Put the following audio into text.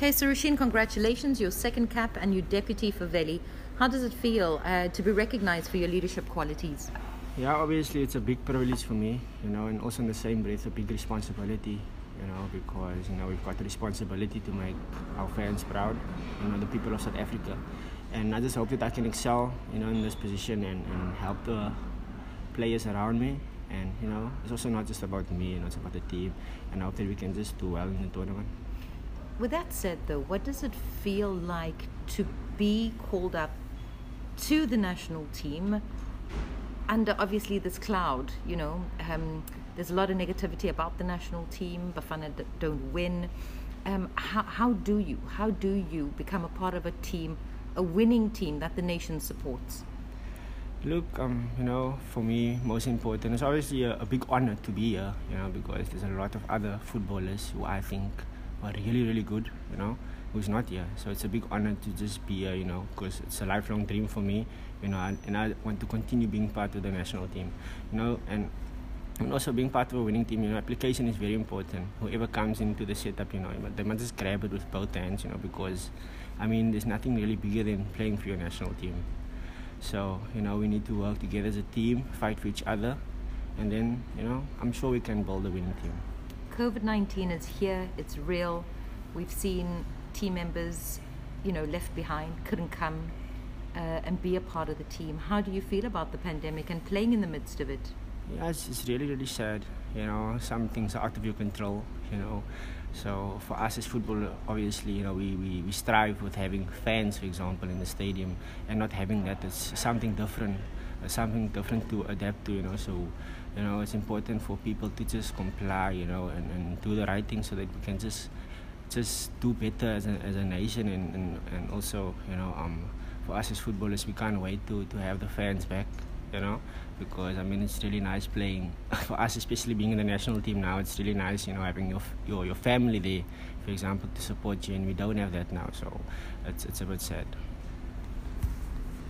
Okay, so Rushine, congratulations, your second cap and your deputy for Valley. How does it feel uh, to be recognized for your leadership qualities? Yeah, obviously it's a big privilege for me, you know, and also in the same breath a big responsibility, you know, because you know we've got the responsibility to make our fans proud, you know, the people of South Africa, and I just hope that I can excel, you know, in this position and, and help the players around me, and you know, it's also not just about me, you know, it's about the team, and I hope that we can just do well in the tournament. With that said, though, what does it feel like to be called up to the national team? under obviously this cloud, you know, um, there's a lot of negativity about the national team. Bafana don't win. Um, how, how do you how do you become a part of a team, a winning team that the nation supports? Look, um, you know, for me, most important it's obviously a, a big honor to be here, you know, because there's a lot of other footballers who I think are really, really good, you know who's not here. So it's a big honor to just be here, you know, because it's a lifelong dream for me, you know, and, and I want to continue being part of the national team, you know, and and also being part of a winning team, you know, application is very important. Whoever comes into the setup, you know, they must just grab it with both hands, you know, because, I mean, there's nothing really bigger than playing for your national team. So, you know, we need to work together as a team, fight for each other, and then, you know, I'm sure we can build a winning team. COVID 19 is here, it's real. We've seen team members, you know, left behind, couldn't come uh, and be a part of the team. How do you feel about the pandemic and playing in the midst of it? Yeah, it's, it's really, really sad. You know, some things are out of your control, you know. So for us as football, obviously, you know, we, we, we strive with having fans, for example, in the stadium and not having that. It's something different, something different to adapt to, you know. So, you know, it's important for people to just comply, you know, and, and do the right thing so that we can just just do better as a, as a nation and, and, and also you know um, for us as footballers we can't wait to, to have the fans back you know because I mean it's really nice playing for us especially being in the national team now it's really nice you know having your your, your family there for example to support you and we don't have that now so it's, it's a bit sad